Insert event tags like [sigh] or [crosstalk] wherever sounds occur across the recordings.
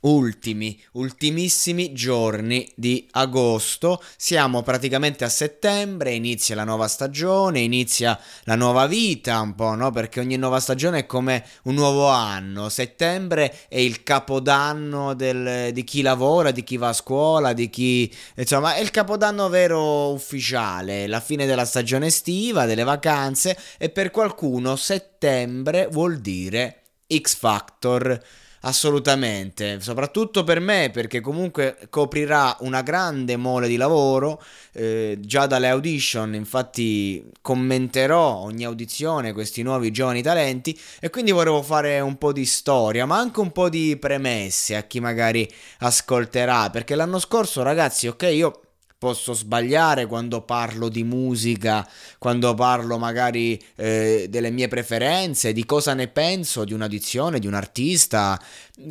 Ultimi, ultimissimi giorni di agosto. Siamo praticamente a settembre, inizia la nuova stagione, inizia la nuova vita un po', no? Perché ogni nuova stagione è come un nuovo anno. Settembre è il capodanno del, di chi lavora, di chi va a scuola, di chi... insomma, è il capodanno vero ufficiale, la fine della stagione estiva, delle vacanze e per qualcuno settembre vuol dire X Factor. Assolutamente, soprattutto per me perché comunque coprirà una grande mole di lavoro, eh, già dalle audition infatti commenterò ogni audizione questi nuovi giovani talenti e quindi volevo fare un po' di storia ma anche un po' di premesse a chi magari ascolterà perché l'anno scorso ragazzi ok io posso sbagliare quando parlo di musica, quando parlo magari eh, delle mie preferenze, di cosa ne penso di un'audizione, di un artista,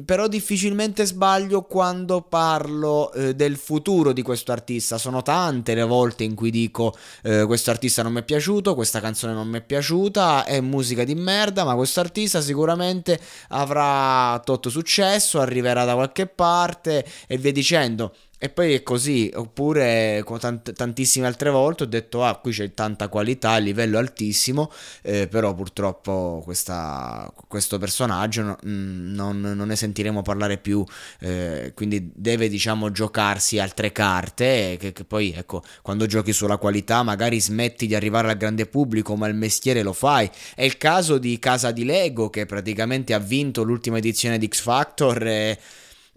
però difficilmente sbaglio quando parlo eh, del futuro di questo artista. Sono tante le volte in cui dico eh, questo artista non mi è piaciuto, questa canzone non mi è piaciuta, è musica di merda, ma questo artista sicuramente avrà tutto successo, arriverà da qualche parte e via dicendo. E poi è così, oppure tant- tantissime altre volte ho detto ah qui c'è tanta qualità, livello altissimo, eh, però purtroppo questa, questo personaggio no, mm, non, non, ne sentiremo parlare più, eh, quindi deve diciamo giocarsi altre carte che, che, poi ecco quando giochi sulla qualità magari smetti di arrivare al grande pubblico ma il mestiere lo fai. È il caso di Casa di Lego che praticamente ha vinto l'ultima edizione di X Factor. E,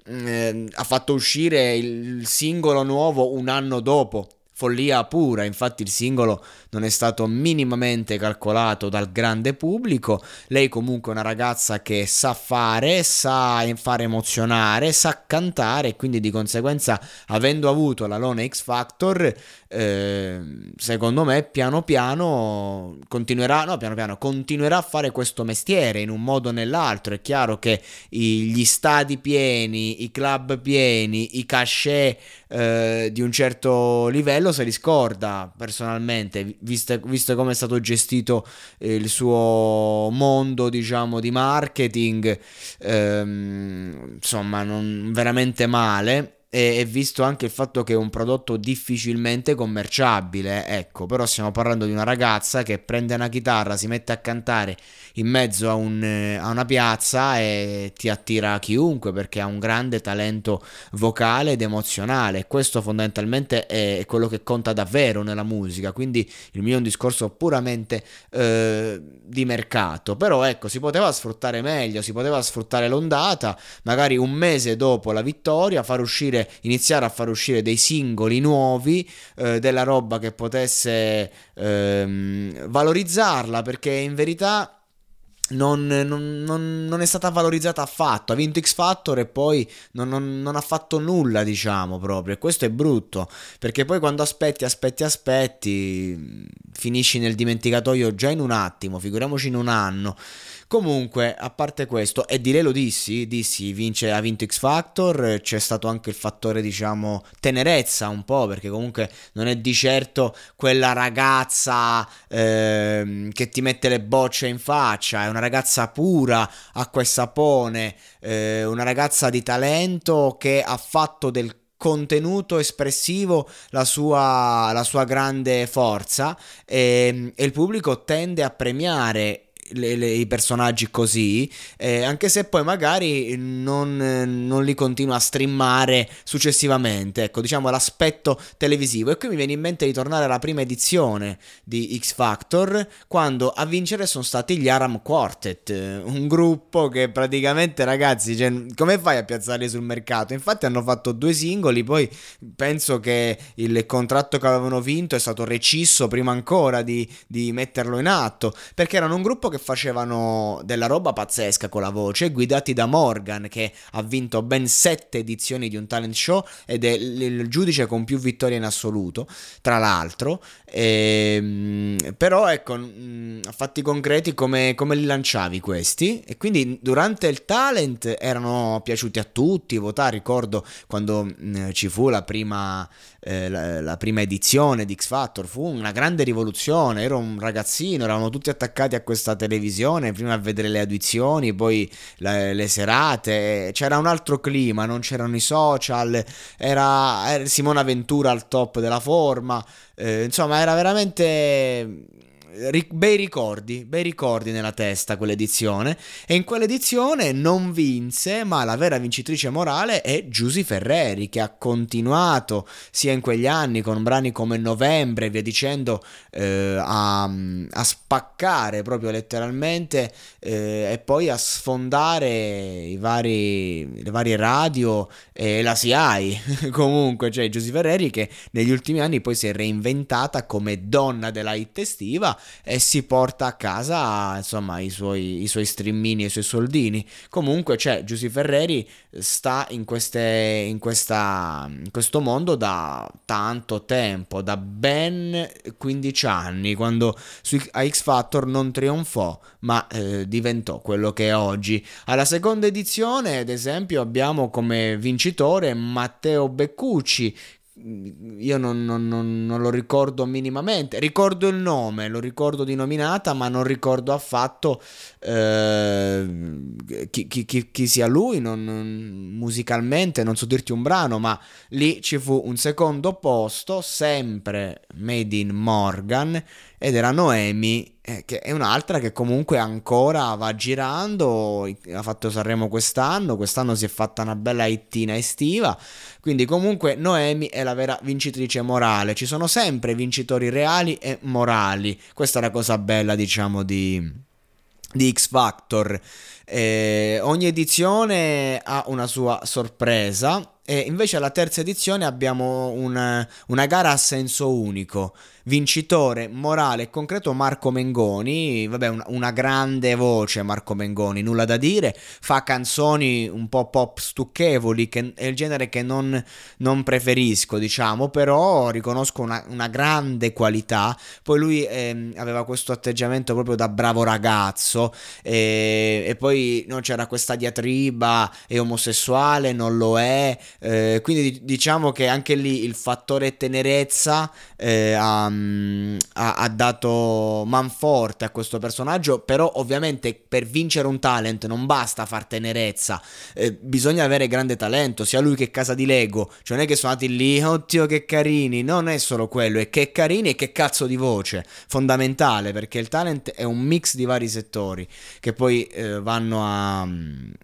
eh, ha fatto uscire il singolo nuovo un anno dopo. Follia pura, infatti il singolo non è stato minimamente calcolato dal grande pubblico. Lei comunque è una ragazza che sa fare, sa fare emozionare, sa cantare e quindi di conseguenza avendo avuto la Lone X Factor, eh, secondo me piano piano continuerà, no, piano piano continuerà a fare questo mestiere in un modo o nell'altro. È chiaro che i, gli stadi pieni, i club pieni, i cachet eh, di un certo livello se li scorda personalmente visto, visto come è stato gestito eh, il suo mondo, diciamo, di marketing, ehm, insomma, non, veramente male e, visto anche il fatto che è un prodotto difficilmente commerciabile, ecco, però stiamo parlando di una ragazza che prende una chitarra, si mette a cantare in mezzo a, un, a una piazza e ti attira chiunque perché ha un grande talento vocale ed emozionale. Questo fondamentalmente è quello che conta davvero nella musica, quindi il mio è un discorso puramente eh, di mercato, però ecco, si poteva sfruttare meglio, si poteva sfruttare l'ondata, magari un mese dopo la vittoria, far uscire uscire, iniziare a far uscire dei singoli nuovi, eh, della roba che potesse ehm, valorizzarla, perché in verità... Non, non, non, non, è stata valorizzata affatto. Ha vinto X Factor e poi non, ha fatto nulla, diciamo proprio. E questo è brutto perché poi quando aspetti, aspetti, aspetti, finisci nel dimenticatoio già in un attimo, figuriamoci in un anno. Comunque, a parte questo, e di lei lo dissi, dissi, vince, ha vinto X Factor, c'è stato anche il fattore, diciamo, tenerezza un po', perché comunque non è di certo quella ragazza eh, che ti mette le bocce in faccia, è una ragazza pura, acqua e sapone, eh, una ragazza di talento che ha fatto del contenuto espressivo la sua, la sua grande forza e, e il pubblico tende a premiare le, le, i personaggi così, eh, anche se poi magari non, non, li continua a streamare successivamente. Ecco, diciamo l'aspetto televisivo. E qui mi viene in mente di tornare alla prima edizione di X Factor, quando a vincere sono stati gli Aram Quartet, un gruppo che praticamente, ragazzi, cioè, come fai a piazzarli sul mercato? Infatti hanno fatto due singoli, poi penso che il contratto che avevano vinto è stato recisso prima ancora di, di metterlo in atto, perché erano un gruppo che facevano della roba pazzesca con la voce, guidati da Morgan che ha vinto ben sette edizioni di un talent show ed è il giudice con più vittorie in assoluto, tra l'altro. E, ehm, però ecco, a fatti concreti come, come li lanciavi questi? E quindi durante il talent erano piaciuti a tutti, votare, ricordo quando mh, mm, ci fu la prima eh, la, la, prima edizione di X Factor fu una grande rivoluzione. Ero un ragazzino, eravamo tutti attaccati a questa televisione, prima a vedere le audizioni, poi la, le serate. C'era un altro clima, non c'erano i social, era, era Simona Ventura al top della forma. Eh, insomma, era veramente bei ricordi, bei ricordi nella testa quell'edizione. E in quell'edizione non vinse, ma la vera vincitrice morale è Giusy Ferreri che ha continuato sia in quegli anni con brani come Novembre e via dicendo eh, a, a, spaccare proprio letteralmente eh, e poi a sfondare i vari, le varie radio e la SIAI [laughs] comunque, cioè Giusy Ferreri che negli ultimi anni poi si è reinventata come donna della hit estiva e si porta a casa insomma i suoi, i suoi streamini e i suoi soldini. Comunque cioè, Giusy Ferreri sta in, queste, in, questa, in questo mondo da tanto tempo, da ben 15 anni, quando su, a X Factor non trionfò, ma eh, diventò quello che è oggi. Alla seconda edizione, ad esempio, abbiamo come vincitore Matteo Beccucci io non, non, non, non, lo ricordo minimamente. Ricordo il nome, lo ricordo di nominata, ma non ricordo affatto eh, chi, chi, chi, chi, sia lui. musicalmente, non so dirti un brano, ma lì ci fu un secondo posto, sempre made in Morgan, ed era Noemi eh, che è un'altra che comunque ancora va girando, ha fatto Sanremo quest'anno, quest'anno si è fatta una bella hittina estiva, quindi comunque Noemi è la vera vincitrice morale, ci sono sempre vincitori reali e morali, questa è la cosa bella diciamo di, di X Factor. Eh, ogni edizione ha una sua sorpresa e invece alla terza edizione abbiamo una, una gara a senso unico. Vincitore morale e concreto Marco Mengoni, vabbè una, una, grande voce Marco Mengoni, nulla da dire, fa canzoni un po' pop stucchevoli, che è il genere che non, non preferisco diciamo, però riconosco una, una grande qualità, poi lui eh, aveva questo atteggiamento proprio da bravo ragazzo e, e poi no, c'era questa diatriba, è omosessuale, non lo è, eh, quindi diciamo che anche lì il fattore tenerezza eh, ha um, ha, ha, dato manforte a questo personaggio, però ovviamente per vincere un talent non basta far tenerezza, eh, bisogna avere grande talento, sia lui che Casa di Lego, cioè non è che sono andati lì, oddio che carini, non è solo quello, è che carini e che cazzo di voce, fondamentale perché il talent è un mix di vari settori che poi eh, vanno a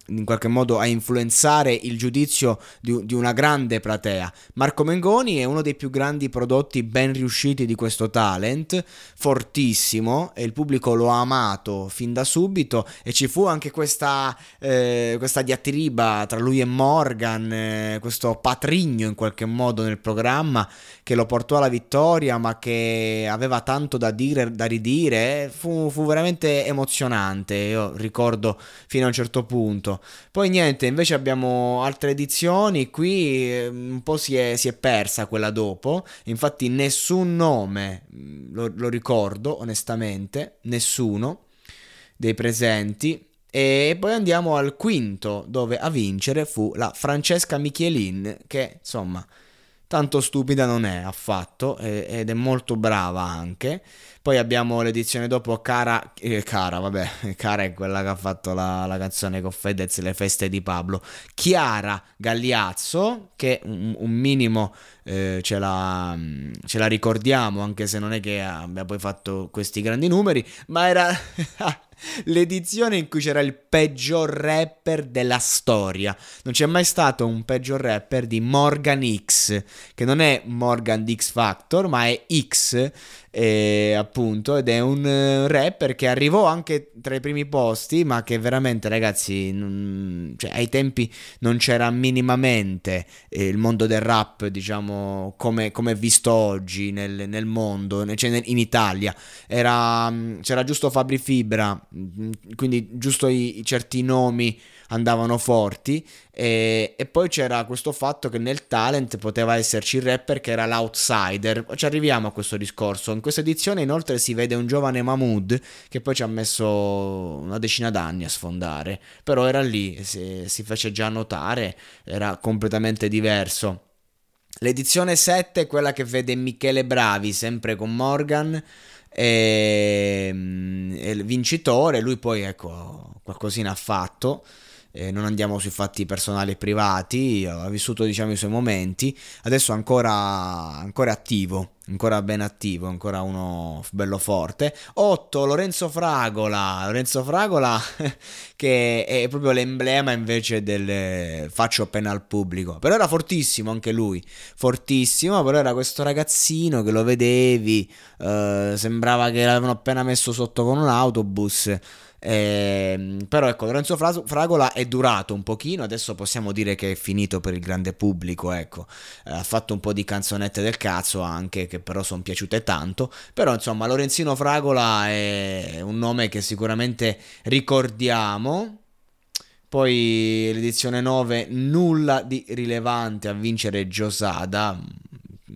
in qualche modo a influenzare il giudizio di, di una grande platea. Marco Mengoni è uno dei più grandi prodotti ben riusciti di questo talent, fortissimo, e il pubblico lo ha amato fin da subito e ci fu anche questa, eh, questa diatriba tra lui e Morgan, eh, questo patrigno in qualche modo nel programma che lo portò alla vittoria ma che aveva tanto da dire, da ridire, fu, fu veramente emozionante, io ricordo fino a un certo punto. Poi niente, invece abbiamo altre edizioni, qui eh, un po' si è, si è persa quella dopo, infatti nessun nome mm, lo, lo ricordo onestamente, nessuno dei presenti. E poi andiamo al quinto, dove a vincere fu la Francesca Michelin, che insomma tanto stupida non è affatto ed è molto brava anche. Poi abbiamo l'edizione dopo Cara, eh, Cara, vabbè, [laughs] Cara è quella che ha fatto la, la canzone con Fedez, Le feste di Pablo. Chiara Gagliazzo, che un, un minimo eh, ce, la, ce, la, ricordiamo, anche se non è che abbia poi fatto questi grandi numeri, ma era [laughs] l'edizione in cui c'era il peggior rapper della storia. Non c'è mai stato un peggior rapper di Morgan X, che non è Morgan di X Factor, ma è X, eh, appunto, ed è un uh, rapper che arrivò anche tra i primi posti, ma che veramente, ragazzi, non, cioè, ai tempi non c'era minimamente eh, il mondo del rap, diciamo, come, come visto oggi nel, nel mondo, cioè in Italia. Era, mm, c'era giusto Fabri Fibra, quindi giusto i, i certi nomi andavano forti e, e, poi c'era questo fatto che nel talent poteva esserci il rapper che era l'outsider. Ci arriviamo a questo discorso. In questa edizione inoltre si vede un giovane Mahmood che poi ci ha messo una decina d'anni a sfondare, però era lì, si, si fece già notare, era completamente diverso. L'edizione 7 è quella che vede Michele Bravi, sempre con Morgan, e, e il vincitore, lui poi ecco qualcosina ha fatto. Eh, non andiamo sui fatti personali e privati, ha vissuto diciamo i suoi momenti, adesso ancora, ancora attivo, ancora ben attivo, ancora uno bello forte. 8 Lorenzo Fragola, Lorenzo Fragola [laughs] che è proprio l'emblema invece del faccio appena al pubblico, però era fortissimo anche lui, fortissimo, però era questo ragazzino che lo vedevi, eh, sembrava che l'avevano appena messo sotto con un autobus. Eh, però ecco, Lorenzo Fragola è durato un pochino, adesso possiamo dire che è finito per il grande pubblico, ecco. Ha fatto un po' di canzonette del cazzo anche, che però sono piaciute tanto. Però insomma, Lorenzino Fragola è un nome che sicuramente ricordiamo. Poi l'edizione 9, nulla di rilevante a vincere Giosada,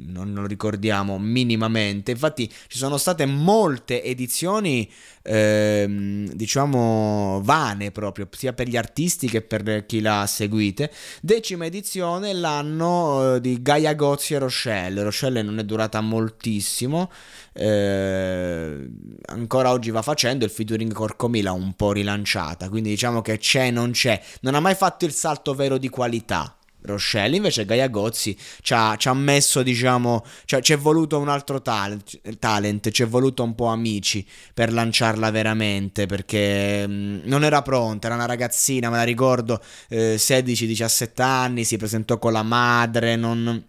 non lo ricordiamo minimamente. Infatti ci sono state molte edizioni ehm, diciamo vane proprio sia per gli artisti che per chi l'ha seguite. Decima edizione l'anno eh, di Gaia Gozzi e Rochelle. Rochelle non è durata moltissimo eh, ancora oggi va facendo il featuring Corcomila un po' rilanciata. Quindi diciamo che c'è non c'è. Non ha mai fatto il salto vero di qualità Rochelle. Invece Gaia Gozzi ci ha, ci ha messo, diciamo, ci è voluto un altro talent, talent, ci è voluto un po' amici per lanciarla veramente, perché mh, mm, non era pronta, era una ragazzina, me la ricordo, eh, 16-17 anni, si presentò con la madre, non...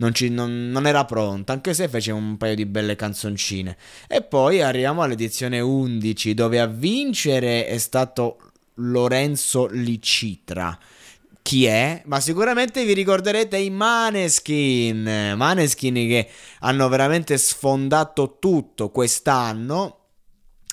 Non, ci, non, non, era pronta, anche se fece un paio di belle canzoncine. E poi arriviamo all'edizione 11, dove a vincere è stato Lorenzo Licitra chi è, ma sicuramente vi ricorderete i Maneskin. Maneskin che hanno veramente sfondato tutto quest'anno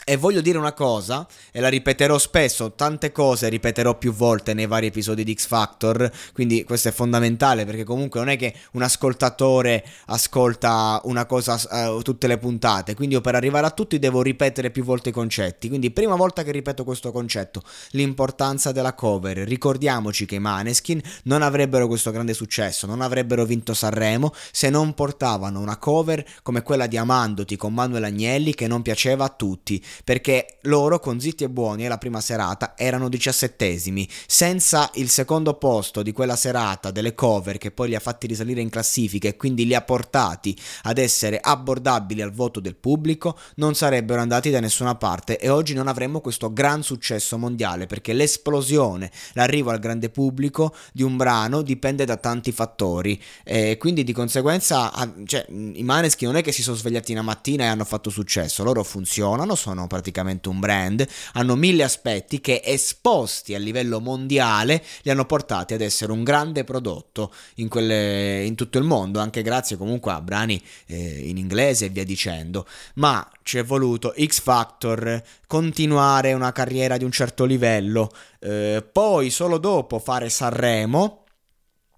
e voglio dire una cosa, e la ripeterò spesso, tante cose ripeterò più volte nei vari episodi di X Factor, quindi questo è fondamentale perché comunque non è che un ascoltatore ascolta una cosa uh, tutte le puntate, quindi io per arrivare a tutti devo ripetere più volte i concetti, quindi prima volta che ripeto questo concetto, l'importanza della cover, ricordiamoci che i Maneskin non avrebbero questo grande successo, non avrebbero vinto Sanremo se non portavano una cover come quella di Amandoti con Manuel Agnelli che non piaceva a tutti perché loro con Zitti e Buoni alla prima serata erano diciassettesimi, senza il secondo posto di quella serata delle cover che poi li ha fatti risalire in classifica e quindi li ha portati ad essere abbordabili al voto del pubblico, non sarebbero andati da nessuna parte e oggi non avremmo questo gran successo mondiale perché l'esplosione, l'arrivo al grande pubblico di un brano dipende da tanti fattori. E quindi di conseguenza cioè, i Maneschi non è che si sono svegliati una mattina e hanno fatto successo, loro funzionano, sono sono praticamente un brand, hanno mille aspetti che esposti a livello mondiale li hanno portati ad essere un grande prodotto in, quelle, in tutto il mondo, anche grazie comunque a brani eh, in inglese e via dicendo. Ma ci è voluto X Factor, continuare una carriera di un certo livello, eh, poi solo dopo fare Sanremo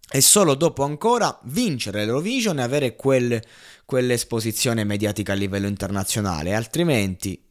e solo dopo ancora vincere l'Eurovision e avere quel, quell'esposizione mediatica a livello internazionale, altrimenti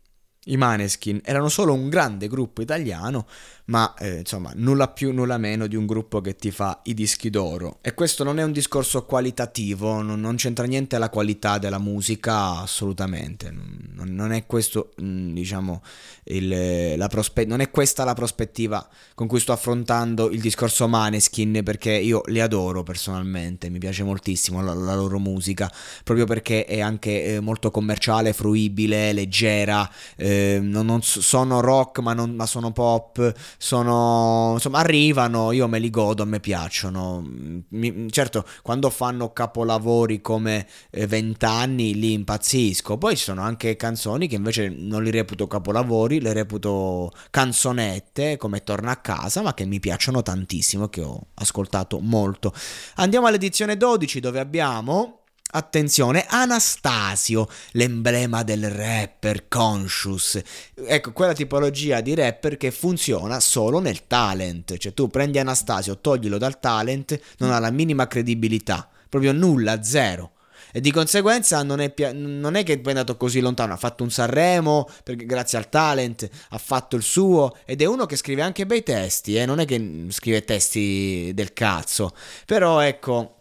i Maneskin erano solo un grande gruppo italiano ma eh, insomma nulla più nulla meno di un gruppo che ti fa i dischi d'oro. E questo non è un discorso qualitativo, non, non c'entra niente la qualità della musica, assolutamente, non, non è questo mm, diciamo il, la prospe- non è questa la prospettiva con cui sto affrontando il discorso Maneskin perché io li adoro personalmente, mi piace moltissimo la, la loro musica, proprio perché è anche eh, molto commerciale, fruibile, leggera, eh, non, non, sono rock ma, non, ma, sono pop, sono, insomma arrivano, io me li godo, a me piacciono, mi, certo quando fanno capolavori come eh, Vent'anni li impazzisco, poi ci sono anche canzoni che invece non li reputo capolavori, le reputo canzonette come Torna a casa, ma che mi piacciono tantissimo, che ho ascoltato molto. Andiamo all'edizione 12 dove abbiamo Attenzione, Anastasio, l'emblema del rapper conscious. Ecco, quella tipologia di rapper che funziona solo nel talent. Cioè tu prendi Anastasio, toglilo dal talent, non ha la minima credibilità. Proprio nulla, zero. E di conseguenza non è, non è, che è andato così lontano, ha fatto un Sanremo, perché grazie al talent ha fatto il suo, ed è uno che scrive anche bei testi, eh? non è che scrive testi del cazzo, però ecco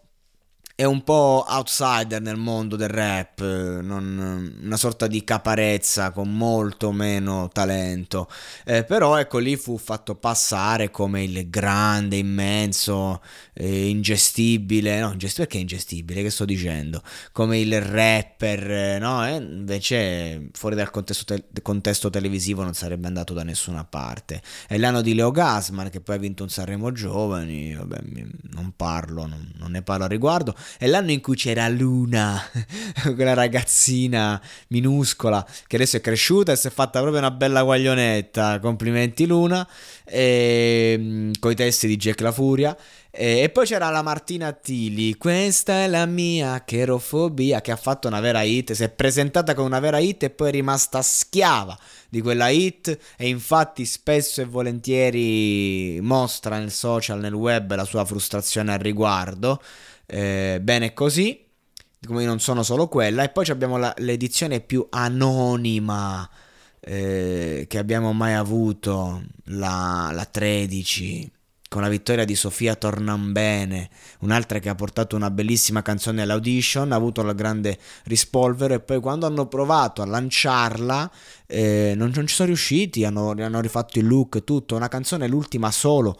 è un po' outsider nel mondo del rap, non, una sorta di caparezza con molto meno talento. Eh, però ecco lì fu fatto passare come il grande, immenso, eh, ingestibile, no, ingestibile perché ingestibile, che sto dicendo? Come il rapper, eh, no? Eh, invece fuori dal contesto, te- contesto, televisivo non sarebbe andato da nessuna parte. È l'anno di Leo Gasman che poi ha vinto un Sanremo Giovani, vabbè, non parlo, non, non ne parlo a riguardo è l'anno in cui c'era Luna, [laughs] quella ragazzina minuscola che adesso è cresciuta e si è fatta proprio una bella guaglionetta. Complimenti Luna, e, ehm, con i testi di Jack La Furia. E, poi c'era la Martina Tili, questa è la mia cherofobia, che ha fatto una vera hit, si è presentata con una vera hit e poi è rimasta schiava di quella hit e infatti spesso e volentieri mostra nel social, nel web la sua frustrazione al riguardo eh, bene così, come non sono solo quella, e poi abbiamo la, l'edizione più anonima eh, che abbiamo mai avuto, la, la 13 con la vittoria di Sofia Tornambene, un'altra che ha portato una bellissima canzone all'audition, ha avuto la grande rispolvero e poi quando hanno provato a lanciarla eh, non, non, ci sono riusciti, hanno, hanno rifatto il look, tutto, una canzone l'ultima solo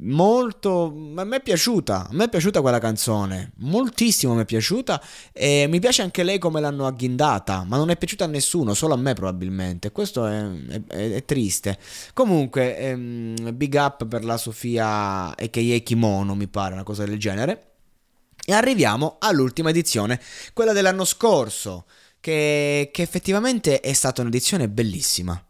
molto a me è piaciuta a me è piaciuta quella canzone moltissimo mi è piaciuta e mi piace anche lei come l'hanno agghindata ma non è piaciuta a nessuno solo a me probabilmente questo è, è, è triste comunque ehm, big up per la Sofia a.k.a. Kimono mi pare una cosa del genere e arriviamo all'ultima edizione quella dell'anno scorso che, che effettivamente è stata un'edizione bellissima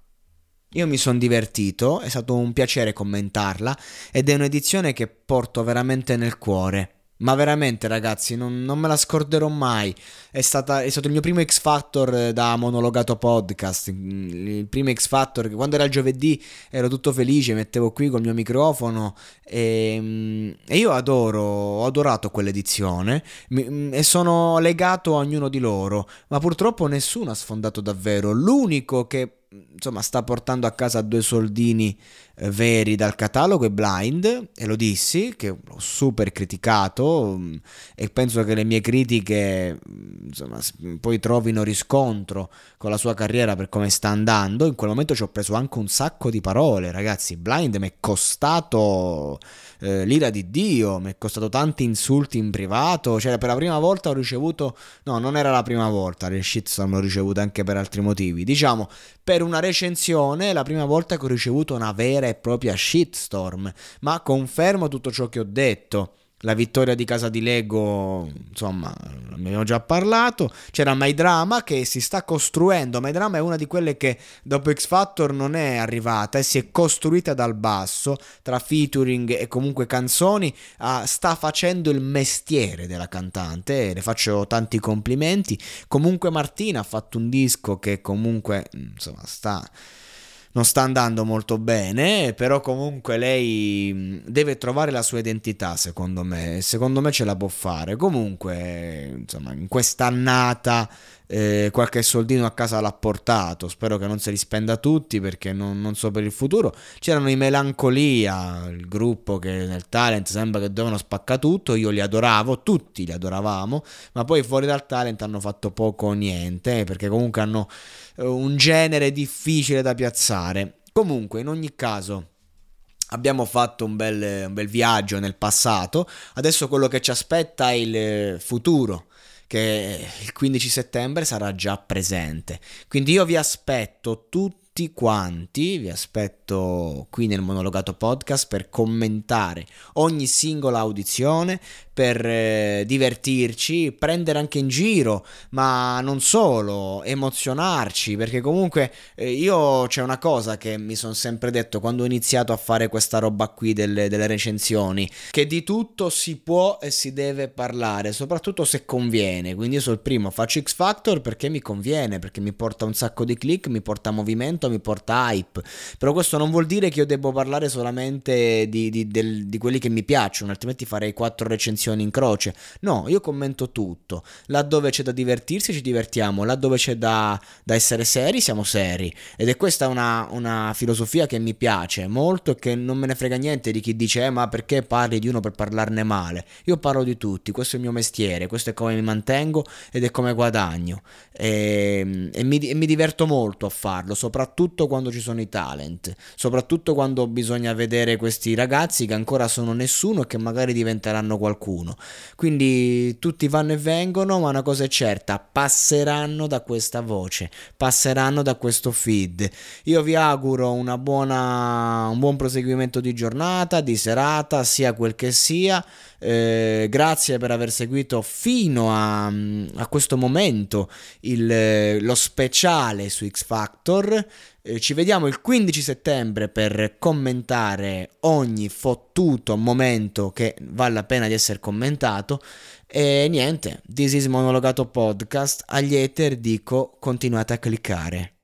io mi sono divertito, è stato un piacere commentarla ed è un'edizione che porto veramente nel cuore. Ma veramente ragazzi, non, non me la scorderò mai. È, stata, è, stato il mio primo X Factor eh, da monologato podcast. Il primo X Factor, che quando era il giovedì ero tutto felice, mettevo qui col mio microfono e, mm, e io adoro, ho adorato quell'edizione mm, e sono legato a ognuno di loro. Ma purtroppo nessuno ha sfondato davvero. L'unico che insomma sta portando a casa due soldini eh, veri dal catalogo è Blind e lo dissi che l'ho super criticato mh, mm, e penso che le mie critiche mm, insomma poi trovino riscontro con la sua carriera per come sta andando. In quel momento ci ho preso anche un sacco di parole ragazzi. Blind mi è costato eh, l'ira di Dio, mi è costato tanti insulti in privato, cioè per la prima volta ho ricevuto, no non era la prima volta, le shitstorm l'ho ricevute anche per altri motivi, diciamo per una recensione è la prima volta che ho ricevuto una vera e propria shitstorm, ma confermo tutto ciò che ho detto la vittoria di casa di Lego, insomma, ne abbiamo già parlato. C'era My Drama che si sta costruendo. My Drama è una di quelle che dopo X Factor non è arrivata e si è costruita dal basso, tra featuring e comunque canzoni. Uh, sta facendo il mestiere della cantante le faccio tanti complimenti. Comunque Martina ha fatto un disco che comunque, insomma, sta non sta andando molto bene, però comunque lei deve trovare la sua identità, secondo me, secondo me ce la può fare. Comunque, insomma, in quest'annata eh, qualche soldino a casa l'ha portato, spero che non se li spenda tutti perché non, non, so per il futuro. C'erano i Melancolia, il gruppo che nel talent sembra che dovevano spaccare tutto, io li adoravo, tutti li adoravamo, ma poi fuori dal talent hanno fatto poco o niente perché comunque hanno eh, un genere difficile da piazzare. Comunque, in ogni caso... Abbiamo fatto un bel, un bel viaggio nel passato, adesso quello che ci aspetta è il futuro che il 15 settembre sarà già presente. Quindi io vi aspetto tutti quanti, vi aspetto qui nel monologato podcast per commentare ogni singola audizione, per eh, divertirci, prendere anche in giro, ma non solo, emozionarci, perché comunque eh, io c'è una cosa che mi sono sempre detto quando ho iniziato a fare questa roba qui delle, delle recensioni, che di tutto si può e si deve parlare, soprattutto se conviene, quindi io sono il primo, faccio X Factor perché mi conviene, perché mi porta un sacco di click, mi porta movimento, mi porta hype, però questo non vuol dire che io devo parlare solamente di, di, del, di quelli che mi piacciono, altrimenti farei quattro recensioni recensioni in croce. No, io commento tutto. Laddove c'è da divertirsi ci divertiamo, laddove c'è da, da essere seri siamo seri. Ed è questa una, una, filosofia che mi piace molto e che non me ne frega niente di chi dice eh, ma perché parli di uno per parlarne male. Io parlo di tutti, questo è il mio mestiere, questo è come mi mantengo ed è come guadagno. E, e, mi, e mi diverto molto a farlo, soprattutto quando ci sono i talent, soprattutto quando bisogna vedere questi ragazzi che ancora sono nessuno e che magari diventeranno qualcuno qualcuno. Quindi tutti vanno e vengono, ma una cosa è certa, passeranno da questa voce, passeranno da questo feed. Io vi auguro una buona, un buon proseguimento di giornata, di serata, sia quel che sia. Eh, grazie per aver seguito fino a, a questo momento il, lo speciale su X Factor. Eh, ci vediamo il 15 settembre per commentare ogni fottuto momento che vale la pena di essere commentato. E niente, This is Monologato Podcast. Agli ether dico continuate a cliccare.